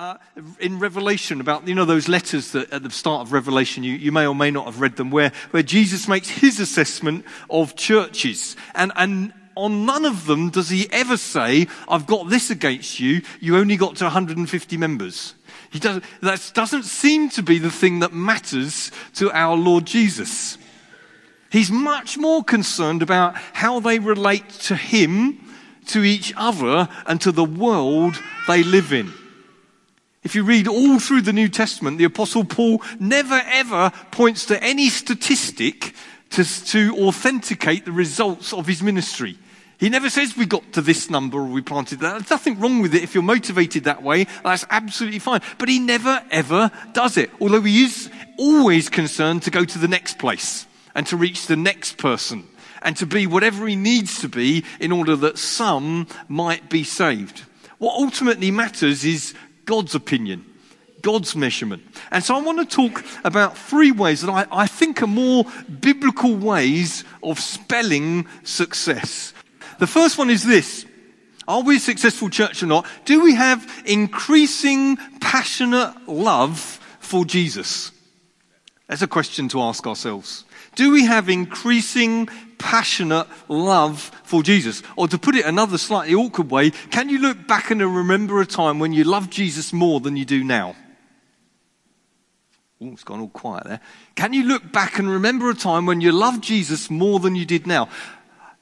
uh, in Revelation about, you know, those letters that at the start of Revelation, you, you may or may not have read them, where, where Jesus makes his assessment of churches. And, and on none of them does he ever say, I've got this against you, you only got to 150 members. He doesn't, that doesn't seem to be the thing that matters to our Lord Jesus. He's much more concerned about how they relate to him, to each other, and to the world they live in. If you read all through the New Testament, the Apostle Paul never ever points to any statistic to, to authenticate the results of his ministry. He never says we got to this number or we planted that. There's nothing wrong with it. If you're motivated that way, that's absolutely fine. But he never ever does it. Although he is always concerned to go to the next place and to reach the next person and to be whatever he needs to be in order that some might be saved. What ultimately matters is God's opinion, God's measurement. And so I want to talk about three ways that I, I think are more biblical ways of spelling success. The first one is this. Are we a successful church or not? Do we have increasing passionate love for Jesus? That's a question to ask ourselves. Do we have increasing passionate love for Jesus? Or to put it another slightly awkward way, can you look back and remember a time when you loved Jesus more than you do now? Oh, it's gone all quiet there. Can you look back and remember a time when you loved Jesus more than you did now?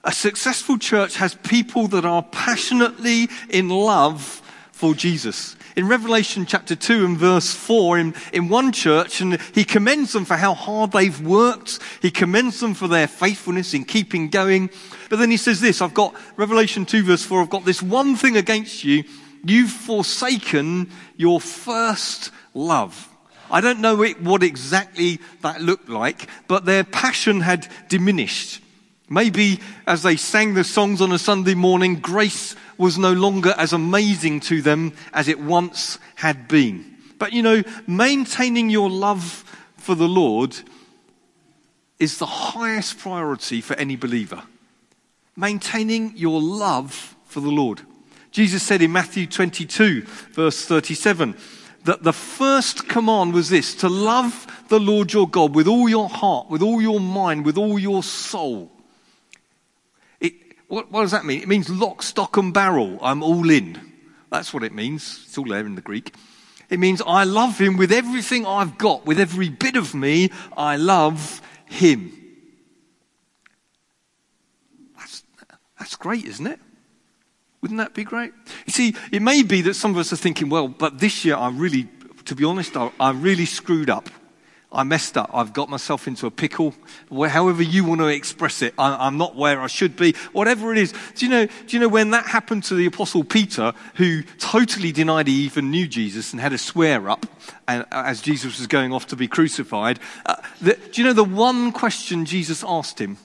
A successful church has people that are passionately in love for Jesus in Revelation chapter 2 and verse 4 in, in one church, and he commends them for how hard they've worked. He commends them for their faithfulness in keeping going. But then he says this, I've got, Revelation 2 verse 4, I've got this one thing against you. You've forsaken your first love. I don't know what exactly that looked like, but their passion had diminished. Maybe as they sang the songs on a Sunday morning, grace was no longer as amazing to them as it once had been. But you know, maintaining your love for the Lord is the highest priority for any believer. Maintaining your love for the Lord. Jesus said in Matthew 22, verse 37, that the first command was this to love the Lord your God with all your heart, with all your mind, with all your soul. What, what does that mean? It means lock, stock, and barrel. I'm all in. That's what it means. It's all there in the Greek. It means I love him with everything I've got, with every bit of me. I love him. That's, that's great, isn't it? Wouldn't that be great? You see, it may be that some of us are thinking, well, but this year I really, to be honest, I, I really screwed up. I messed up. I've got myself into a pickle. However you want to express it, I'm not where I should be. Whatever it is. Do you know? Do you know when that happened to the apostle Peter, who totally denied he even knew Jesus and had a swear up, uh, as Jesus was going off to be crucified? Uh, the, do you know the one question Jesus asked him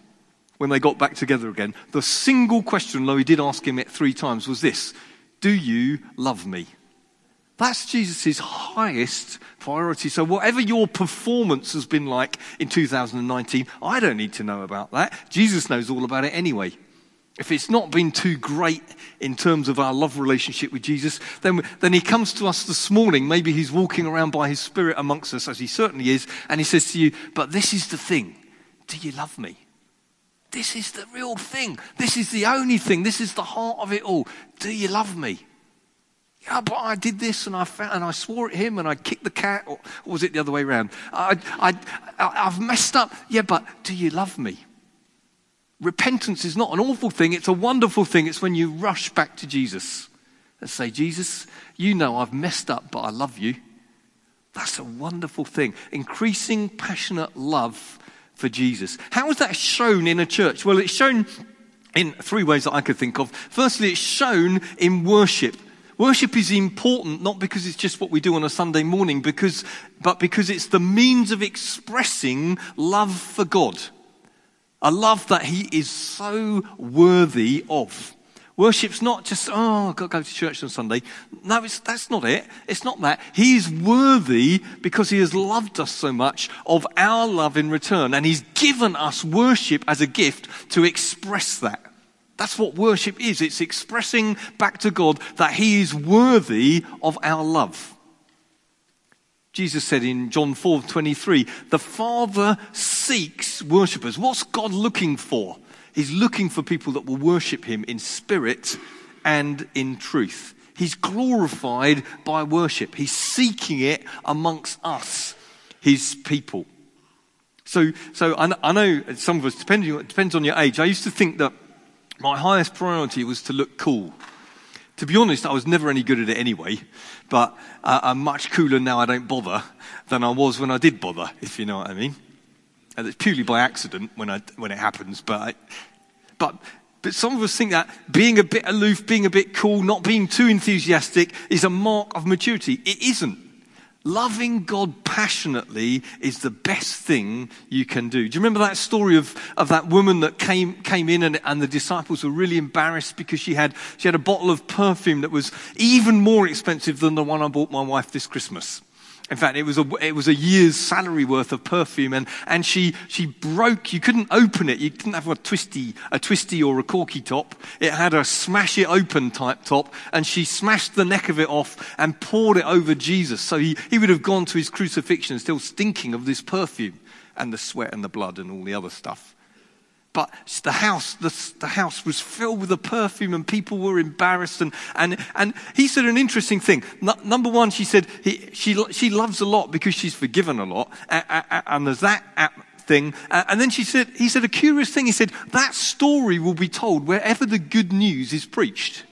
when they got back together again? The single question, though he did ask him it three times, was this: "Do you love me?" That's Jesus' highest priority. So, whatever your performance has been like in 2019, I don't need to know about that. Jesus knows all about it anyway. If it's not been too great in terms of our love relationship with Jesus, then, then he comes to us this morning. Maybe he's walking around by his spirit amongst us, as he certainly is, and he says to you, But this is the thing. Do you love me? This is the real thing. This is the only thing. This is the heart of it all. Do you love me? Yeah, but I did this and I found, and I swore at him and I kicked the cat, or, or was it the other way around? I, I, I, I've messed up. Yeah, but do you love me? Repentance is not an awful thing, it's a wonderful thing. It's when you rush back to Jesus and say, Jesus, you know I've messed up, but I love you. That's a wonderful thing. Increasing passionate love for Jesus. How is that shown in a church? Well, it's shown in three ways that I could think of. Firstly, it's shown in worship. Worship is important not because it's just what we do on a Sunday morning, because, but because it's the means of expressing love for God. A love that He is so worthy of. Worship's not just, oh, I've got to go to church on Sunday. No, that's not it. It's not that. He is worthy because He has loved us so much of our love in return. And He's given us worship as a gift to express that. That's what worship is. It's expressing back to God that He is worthy of our love. Jesus said in John 4 23, the Father seeks worshippers. What's God looking for? He's looking for people that will worship him in spirit and in truth. He's glorified by worship. He's seeking it amongst us, his people. So, so I, I know some of us, depending, depends on your age, I used to think that my highest priority was to look cool. To be honest, I was never any good at it anyway, but uh, I'm much cooler now I don't bother than I was when I did bother, if you know what I mean. And it's purely by accident when, I, when it happens, but, I, but, but some of us think that being a bit aloof, being a bit cool, not being too enthusiastic is a mark of maturity. It isn't. Loving God passionately is the best thing you can do. Do you remember that story of, of that woman that came, came in and, and the disciples were really embarrassed because she had, she had a bottle of perfume that was even more expensive than the one I bought my wife this Christmas? In fact, it was a, it was a year's salary worth of perfume and, and she, she broke, you couldn't open it. You didn't have a twisty, a twisty or a corky top. It had a smash it open type top and she smashed the neck of it off and poured it over Jesus. So he, he would have gone to his crucifixion still stinking of this perfume and the sweat and the blood and all the other stuff. But the house, the, the, house was filled with the perfume and people were embarrassed. And, and, and he said an interesting thing. Number one, she said he, she, she loves a lot because she's forgiven a lot. And, and there's that thing. And then she said, he said a curious thing. He said, that story will be told wherever the good news is preached.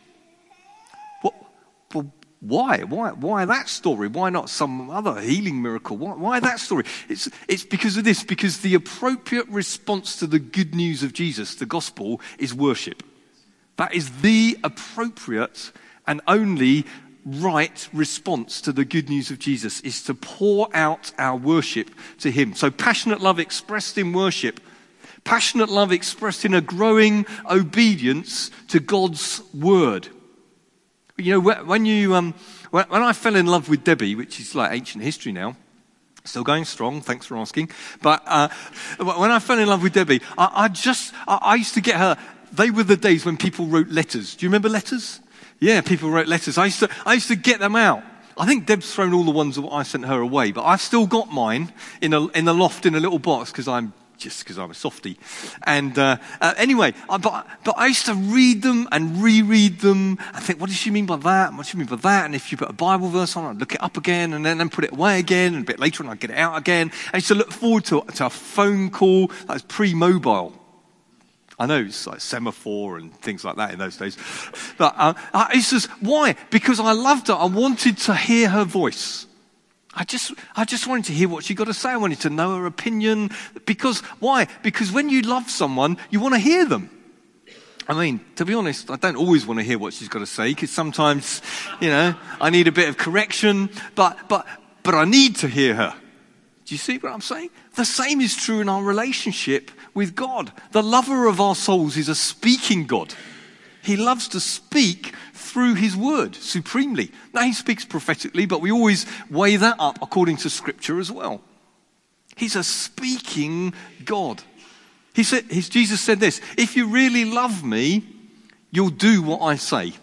Why? Why? Why that story? Why not some other healing miracle? Why, why, that story? It's, it's because of this, because the appropriate response to the good news of Jesus, the gospel, is worship. That is the appropriate and only right response to the good news of Jesus, is to pour out our worship to Him. So passionate love expressed in worship, passionate love expressed in a growing obedience to God's word. You know, when you, um, when, I fell in love with Debbie, which is like ancient history now, Still going strong, thanks for asking. But uh, when I fell in love with Debbie, I, I just, I, I, used to get her, they were the days when people wrote letters. Do you remember letters? Yeah, people wrote letters. I used to, I used to get them out. I think Deb's thrown all the ones that I sent her away, but I've still got mine in, a, in the loft in a little box because I'm just because I'm a softie. And uh, uh, anyway, I, but, but I used to read them and reread them and think, what does she mean by that? What does she mean by that? And if you put a Bible verse on, I'd look it up again and then, then put it away again. And a bit later on, I'd get it out again. I used to look forward to, to a phone call that was pre-mobile. I know it's like semaphore and things like that in those days. But uh, it's just, why? Because I loved her. I wanted to hear her voice. I just, I just wanted to hear what she got to say. I wanted to know her opinion. Because, why? Because when you love someone, you want to hear them. I mean, to be honest, I don't always want to hear what she's got to say because sometimes, you know, I need a bit of correction, but, but, but I need to hear her. Do you see what I'm saying? The same is true in our relationship with God. The lover of our souls is a speaking God. He loves to speak through his word supremely. Now, he speaks prophetically, but we always weigh that up according to scripture as well. He's a speaking God. He said, Jesus said this If you really love me, you'll do what I say.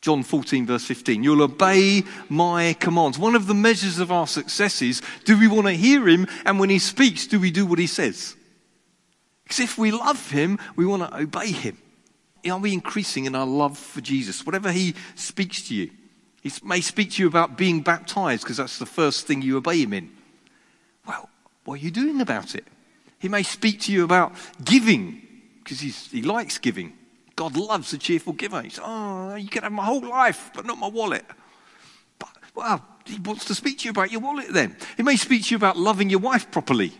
John 14, verse 15. You'll obey my commands. One of the measures of our success is do we want to hear him? And when he speaks, do we do what he says? Because if we love him, we want to obey him are we increasing in our love for Jesus? Whatever he speaks to you, he may speak to you about being baptized because that's the first thing you obey him in. Well, what are you doing about it? He may speak to you about giving because he likes giving. God loves a cheerful giver. He says, Oh, you can have my whole life, but not my wallet. But, well, he wants to speak to you about your wallet then. He may speak to you about loving your wife properly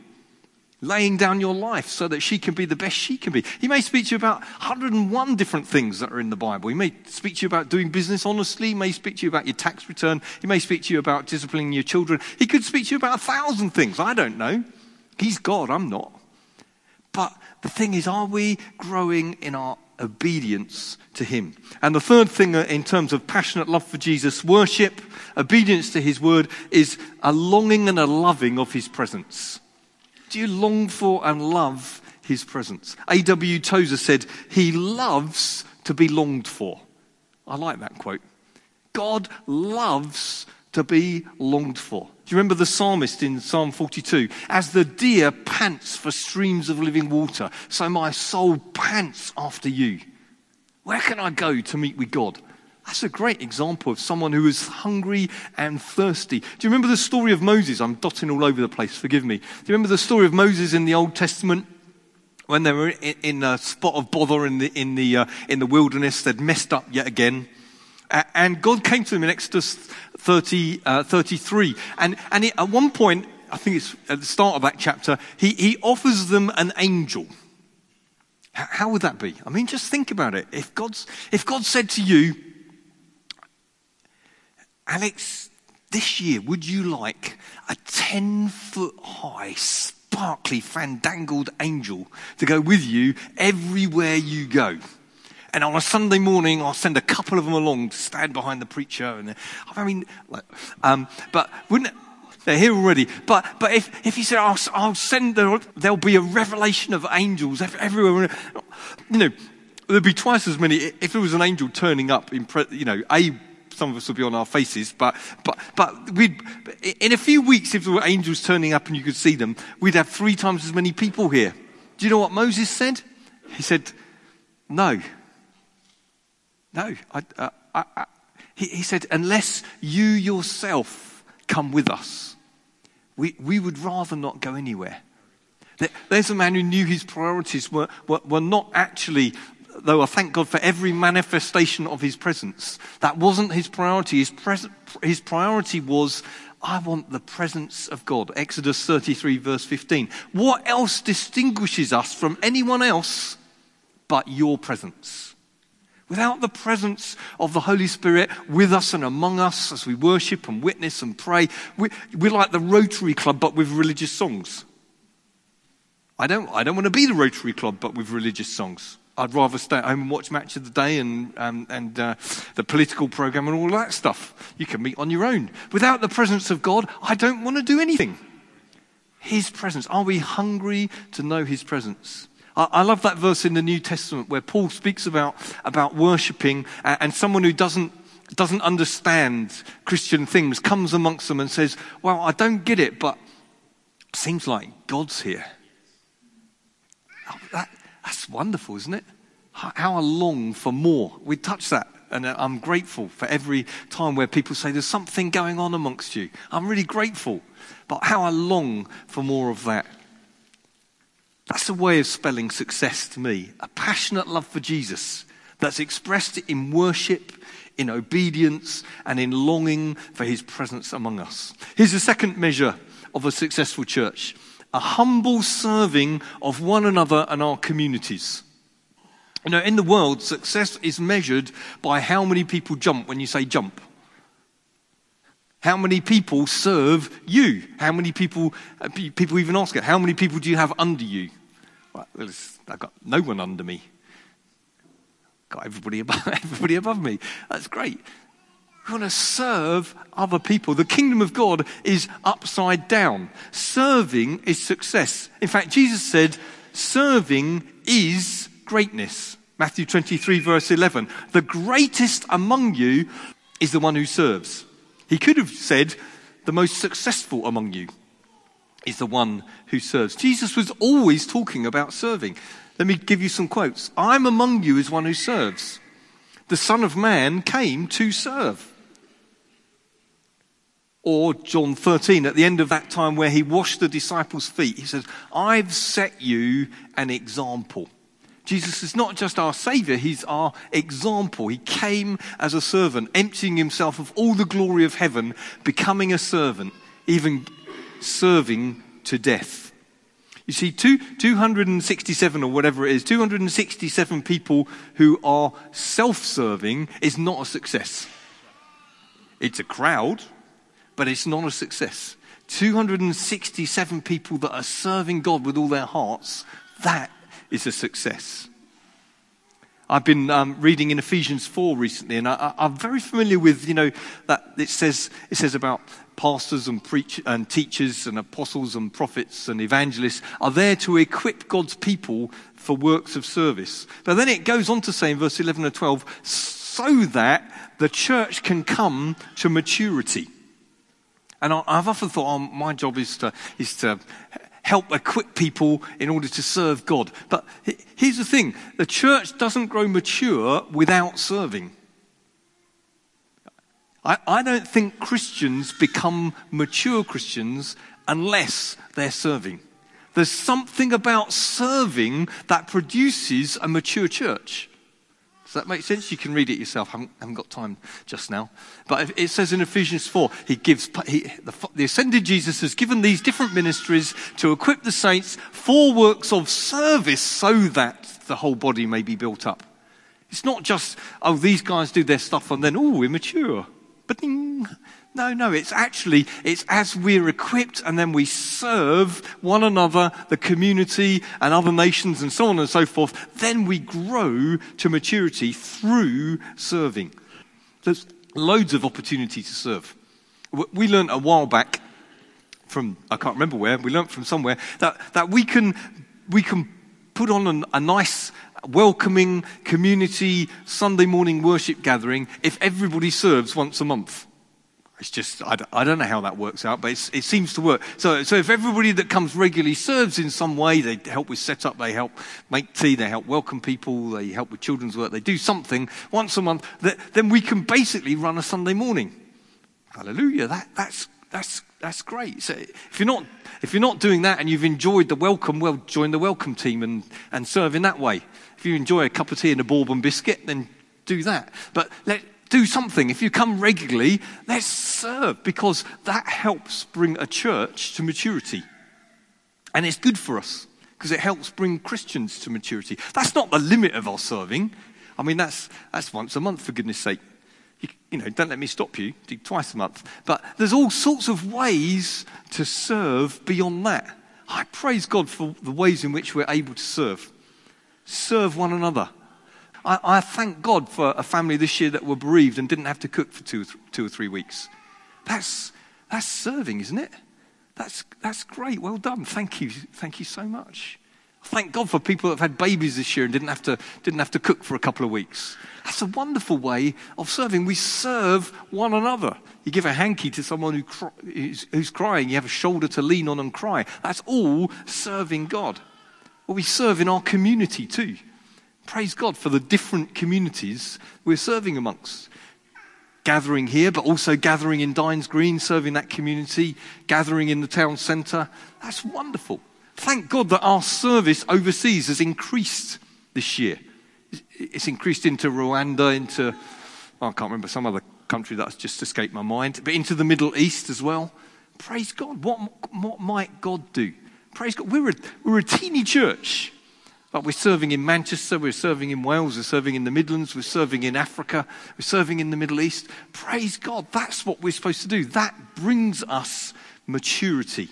laying down your life so that she can be the best she can be. He may speak to you about 101 different things that are in the Bible. He may speak to you about doing business honestly. He may speak to you about your tax return. He may speak to you about disciplining your children. He could speak to you about a thousand things. I don't know. He's God, I'm not. But the thing is, are we growing in our obedience to Him? And the third thing uh, in terms of passionate love for Jesus, worship, obedience to His word, is a longing and a loving of His presence. Do you long for and love his presence? A.W. Tozer said, He loves to be longed for. I like that quote. God loves to be longed for. Do you remember the psalmist in Psalm 42? As the deer pants for streams of living water, so my soul pants after you. Where can I go to meet with God? That's a great example of someone who is hungry and thirsty. Do you remember the story of Moses? I'm dotting all over the place, forgive me. Do you remember the story of Moses in the Old Testament? When they were in, a spot of bother in the, in, the, uh, in the wilderness, they'd messed up yet again. And God came to them in Exodus 30, uh, 33. And, and at one point, I think it's at the start of that chapter, he, he offers them an angel. How would that be? I mean, just think about it. If, God's, if God said to you, Alex, this year, would you like a 10 foot high, sparkly, fandangled angel to go with you everywhere you go? And on a Sunday morning, I'll send a couple of them along to stand behind the preacher. And I mean, like, um, but wouldn't they're here already. But but if if he said, I'll, I'll send there, there'll be a revelation of angels everywhere. You know, there'd be twice as many if there was an angel turning up in. You know, a some of us will be on our faces, but, but, but we'd, in a few weeks, if there were angels turning up and you could see them, we'd have three times as many people here. Do you know what Moses said? He said, No, no, I, uh, I, I, he, he said, unless you yourself come with us, we, we would rather not go anywhere. There's a man who knew his priorities were, were, were not actually, though I thank God for every manifestation of his presence, that wasn't his priority. His, pres- his priority was, I want the presence of God. Exodus 33, verse 15. What else distinguishes us from anyone else but your presence? Without the presence of the Holy Spirit with us and among us as we worship and witness and pray, we, are like the Rotary Club but with religious songs. I don't, I don't want to be the Rotary Club but with religious songs. I'd rather stay at home and watch Match of the Day and, um, and uh, the political program and all that stuff. You can meet on your own. Without the presence of God, I don't want to do anything. His presence. Are we hungry to know His presence? I love that verse in the New Testament where Paul speaks about, about worshipping and someone who doesn't, doesn't understand Christian things comes amongst them and says, Well, I don't get it, but it seems like God's here. Oh, that, that's wonderful, isn't it? How I long for more. We touch that. And uh, I'm grateful for every time where people say there's something going on amongst you. I'm really grateful. But how I long for more of that. That's a way of spelling success to me. A passionate love for Jesus that's expressed in worship, in obedience, and in longing for his presence among us. Here's the second measure of a successful church a humble serving of one another and our communities. You know, in the world, success is measured by how many people jump when you say jump. How many people serve you? How many people, uh, people even ask it, how many people do you have under you? Well, I've got no one under me. Got everybody above, everybody above me. That's great. We want to serve other people. The kingdom of God is upside down. Serving is success. In fact, Jesus said, serving is greatness. Matthew 23, verse 11. The greatest among you is the one who serves. He could have said, the most successful among you is the one who serves. Jesus was always talking about serving. Let me give you some quotes. I'm among you as one who serves. The Son of Man came to serve. Or John 13, at the end of that time where he washed the disciples' feet, he says, I've set you an example. Jesus is not just our Savior, He's our example. He came as a servant, emptying Himself of all the glory of heaven, becoming a servant, even serving to death. You see, two, 267 or whatever it is, 267 people who are self serving is not a success. It's a crowd, but it's not a success. 267 people that are serving God with all their hearts, that is a success. I've been um, reading in Ephesians 4 recently, and I, am very familiar with, you know, that it says, it says about pastors and, preach, and teachers and apostles and prophets and evangelists are there to equip God's people for works of service. But then it goes on to say in verse 11 and 12, so that the church can come to maturity. And I've often thought, oh, my job is to, is to help equip people in order to serve God. But here's the thing the church doesn't grow mature without serving. I, I don't think Christians become mature Christians unless they're serving. There's something about serving that produces a mature church. Does that make sense? You can read it yourself. I haven't, haven't got time just now. But it says in Ephesians 4, he gives, he, the, the ascended Jesus has given these different ministries to equip the saints for works of service so that the whole body may be built up. It's not just, oh, these guys do their stuff and then, oh, we're mature. But no, no, it's actually, it's as we're equipped and then we serve one another, the community and other nations and so on and so forth, then we grow to maturity through serving. There's loads of opportunity to serve. We learned a while back from, I can't remember where, we learned from somewhere that, that we can, we can put on an, a nice welcoming community Sunday morning worship gathering if everybody serves once a month. It's just, I, I don't know how that works out, but it seems to work. So, so if everybody that comes regularly serves in some way, they help with setup, they help make tea, they help welcome people, they help with children's work, they do something once a month, that, then we can basically run a Sunday morning. Hallelujah. That, that's, that's, that's great. So if you're not, if you're not doing that and you've enjoyed the welcome, well, join the welcome team and, and serve in that way. If you enjoy a cup of tea and a bourbon biscuit, then do that. But let, do something. If you come regularly, let's serve because that helps bring a church to maturity. And it's good for us because it helps bring Christians to maturity. That's not the limit of our serving. I mean, that's, that's once a month, for goodness sake. You, you know, don't let me stop you, do twice a month. But there's all sorts of ways to serve beyond that. I praise God for the ways in which we're able to serve. Serve one another I, I, thank God for a family this year that were bereaved and didn't have to cook for two, two or three weeks. That's, that's serving, isn't it? That's, that's great. Well done. Thank you. Thank you so much. Thank God for people that have had babies this year and didn't have to, didn't have to cook for a couple of weeks. That's a wonderful way of serving. We serve one another. You give a hanky to someone who cry, who's, who's crying, you have a shoulder to lean on and cry. That's all serving God. Well, we serve in our community too. Praise God for the different communities we're serving amongst. Gathering here, but also gathering in Dines Green, serving that community, gathering in the town centre. That's wonderful. Thank God that our service overseas has increased this year. It's increased into Rwanda, into, oh, I can't remember, some other country that's just escaped my mind, but into the Middle East as well. Praise God. What, what might God do? Praise God. We're a, we're a teeny church. But we're serving in Manchester, we're serving in Wales, we're serving in the Midlands, we're serving in Africa, we're serving in the Middle East. Praise God, that's what we're supposed to do. That brings us maturity.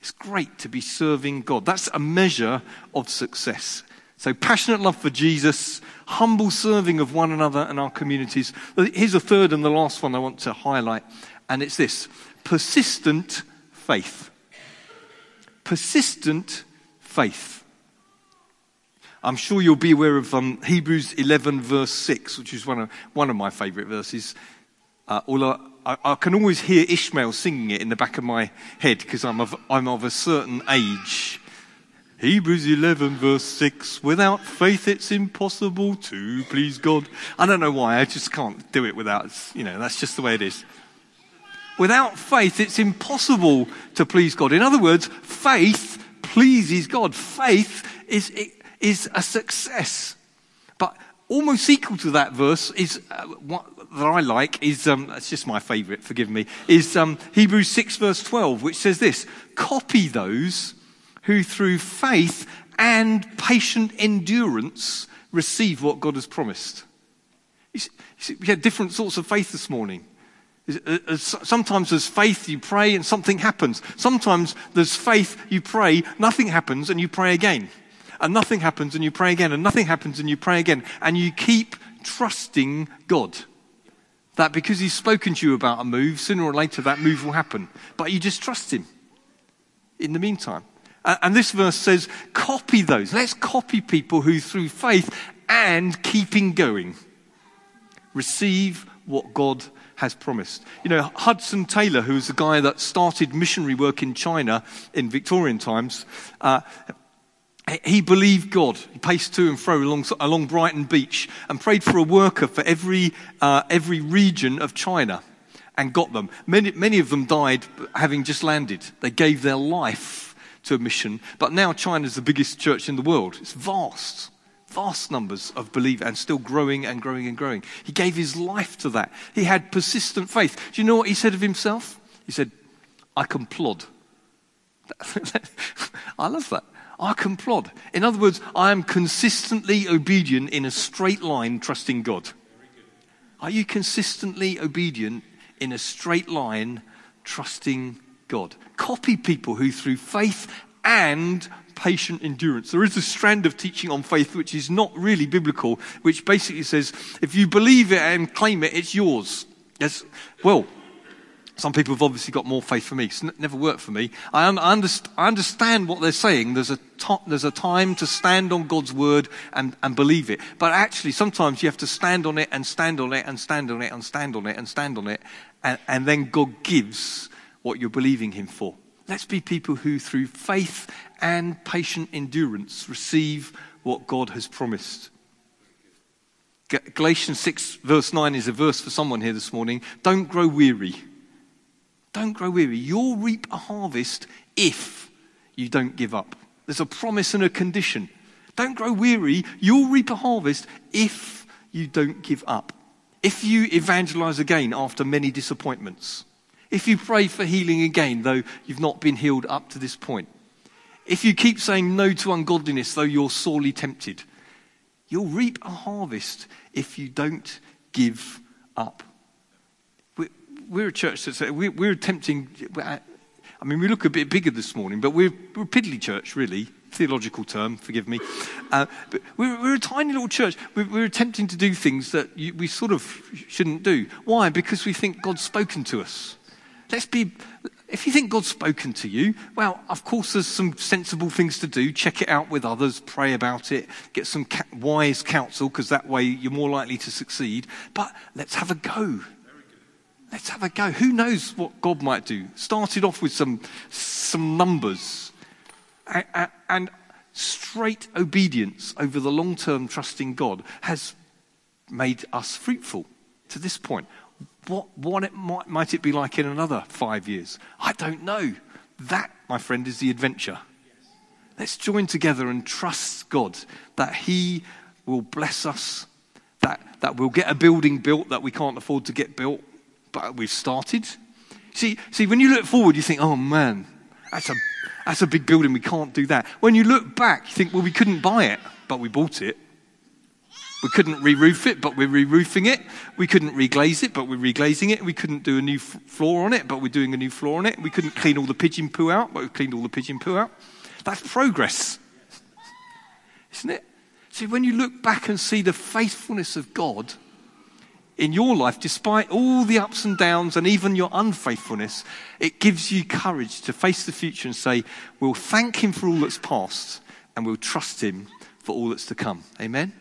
It's great to be serving God. That's a measure of success. So, passionate love for Jesus, humble serving of one another and our communities. Here's a third and the last one I want to highlight, and it's this persistent faith. Persistent faith. I'm sure you'll be aware of um, Hebrews 11, verse 6, which is one of, one of my favorite verses. Uh, although I, I, can always hear Ishmael singing it in the back of my head because I'm of, I'm of a certain age. Hebrews 11, verse 6 Without faith, it's impossible to please God. I don't know why, I just can't do it without, you know, that's just the way it is. Without faith, it's impossible to please God. In other words, faith pleases God. Faith is, is a success. But almost equal to that verse is uh, what that I like is um, it's just my favourite. Forgive me. Is um, Hebrews six verse twelve, which says this: "Copy those who through faith and patient endurance receive what God has promised." You see, you see, we had different sorts of faith this morning. Uh, sometimes there's faith, you pray, and something happens. Sometimes there's faith, you pray, nothing happens, and you pray again and nothing happens, and you pray again, and nothing happens, and you pray again, and you keep trusting God. That because He's spoken to you about a move, sooner or later that move will happen. But you just trust Him in the meantime. And this verse says, copy those. Let's copy people who, through faith and keeping going, receive what God has promised. You know, Hudson Taylor, who was the guy that started missionary work in China in Victorian times, uh, he believed God. He paced to and fro along, along Brighton Beach and prayed for a worker for every, uh, every region of China and got them. Many, many of them died having just landed. They gave their life to a mission. But now China's the biggest church in the world. It's vast, vast numbers of believers and still growing and growing and growing. He gave his life to that. He had persistent faith. Do you know what he said of himself? He said, I can plod. I love that. I can plod. In other words, I am consistently obedient in a straight line, trusting God. Are you consistently obedient in a straight line, trusting God? Copy people who, through faith and patient endurance. There is a strand of teaching on faith which is not really biblical, which basically says if you believe it and claim it, it's yours. Yes. Well, some people have obviously got more faith for me. It's never worked for me. I, un- I, underst- I understand what they're saying. There's a, to- there's a time to stand on God's word and, and believe it. But actually, sometimes you have to stand on it and stand on it and stand on it and stand on it and stand on it. And, and then God gives what you're believing Him for. Let's be people who, through faith and patient endurance, receive what God has promised. Galatians 6, verse 9 is a verse for someone here this morning. Don't grow weary. Don't grow weary. You'll reap a harvest if you don't give up. There's a promise and a condition. Don't grow weary. You'll reap a harvest if you don't give up. If you evangelize again after many disappointments. If you pray for healing again, though you've not been healed up to this point. If you keep saying no to ungodliness, though you're sorely tempted. You'll reap a harvest if you don't give up we're a church that's, we're, we're attempting, I mean, we look a bit bigger this morning, but we're, we're a piddly church, really. Theological term, forgive me. Uh, but we're, we're, a tiny little church. We're, we're attempting to do things that you, we sort of shouldn't do. Why? Because we think God's spoken to us. Let's be, if you think God's spoken to you, well, of course, there's some sensible things to do. Check it out with others, pray about it, get some wise counsel, because that way you're more likely to succeed. But let's have a go. Let's have a go. Who knows what God might do? Started off with some, some numbers and, and straight obedience over the long term trusting God has made us fruitful to this point. What, what it might, might it be like in another five years? I don't know. That, my friend, is the adventure. Let's join together and trust God that He will bless us, that, that we'll get a building built that we can't afford to get built, but we've started. See, see, when you look forward, you think, oh man, that's a, that's a big building, we can't do that. When you look back, you think, well, we couldn't buy it, but we bought it. We couldn't re roof it, but we're re roofing it. We couldn't reglaze it, but we're reglazing it. We couldn't do a new f- floor on it, but we're doing a new floor on it. We couldn't clean all the pigeon poo out, but we've cleaned all the pigeon poo out. That's progress, isn't it? See, when you look back and see the faithfulness of God, in your life, despite all the ups and downs and even your unfaithfulness, it gives you courage to face the future and say, We'll thank Him for all that's past and we'll trust Him for all that's to come. Amen?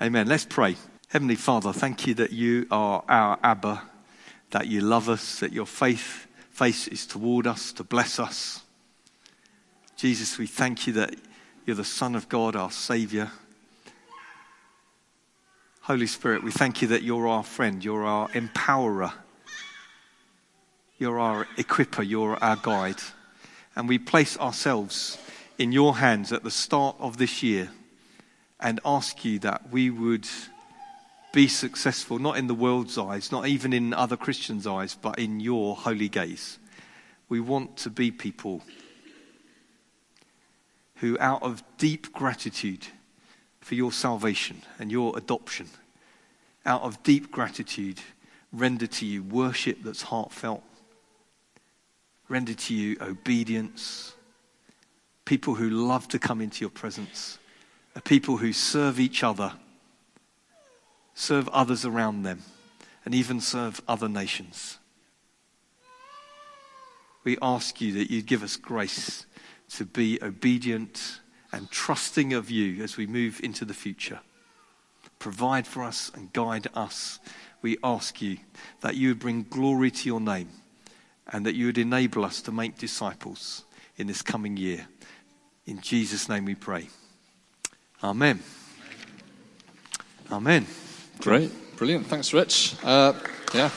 Amen. Let's pray. Heavenly Father, thank you that you are our Abba, that you love us, that your faith, face is toward us to bless us. Jesus, we thank you that you're the Son of God, our Savior. Holy Spirit, we thank you that you're our friend, you're our empowerer, you're our equiper, you're our guide. And we place ourselves in your hands at the start of this year and ask you that we would be successful, not in the world's eyes, not even in other Christians' eyes, but in your holy gaze. We want to be people who, out of deep gratitude, for your salvation and your adoption. Out of deep gratitude, render to you worship that's heartfelt, render to you obedience, people who love to come into your presence, a people who serve each other, serve others around them, and even serve other nations. We ask you that you give us grace to be obedient and trusting of you as we move into the future. provide for us and guide us. We ask you that you would bring glory to your name and that you would enable us to make disciples in this coming year. In Jesus' name we pray. Amen. Amen. Great. Brilliant. Thanks, Rich. Uh, yeah.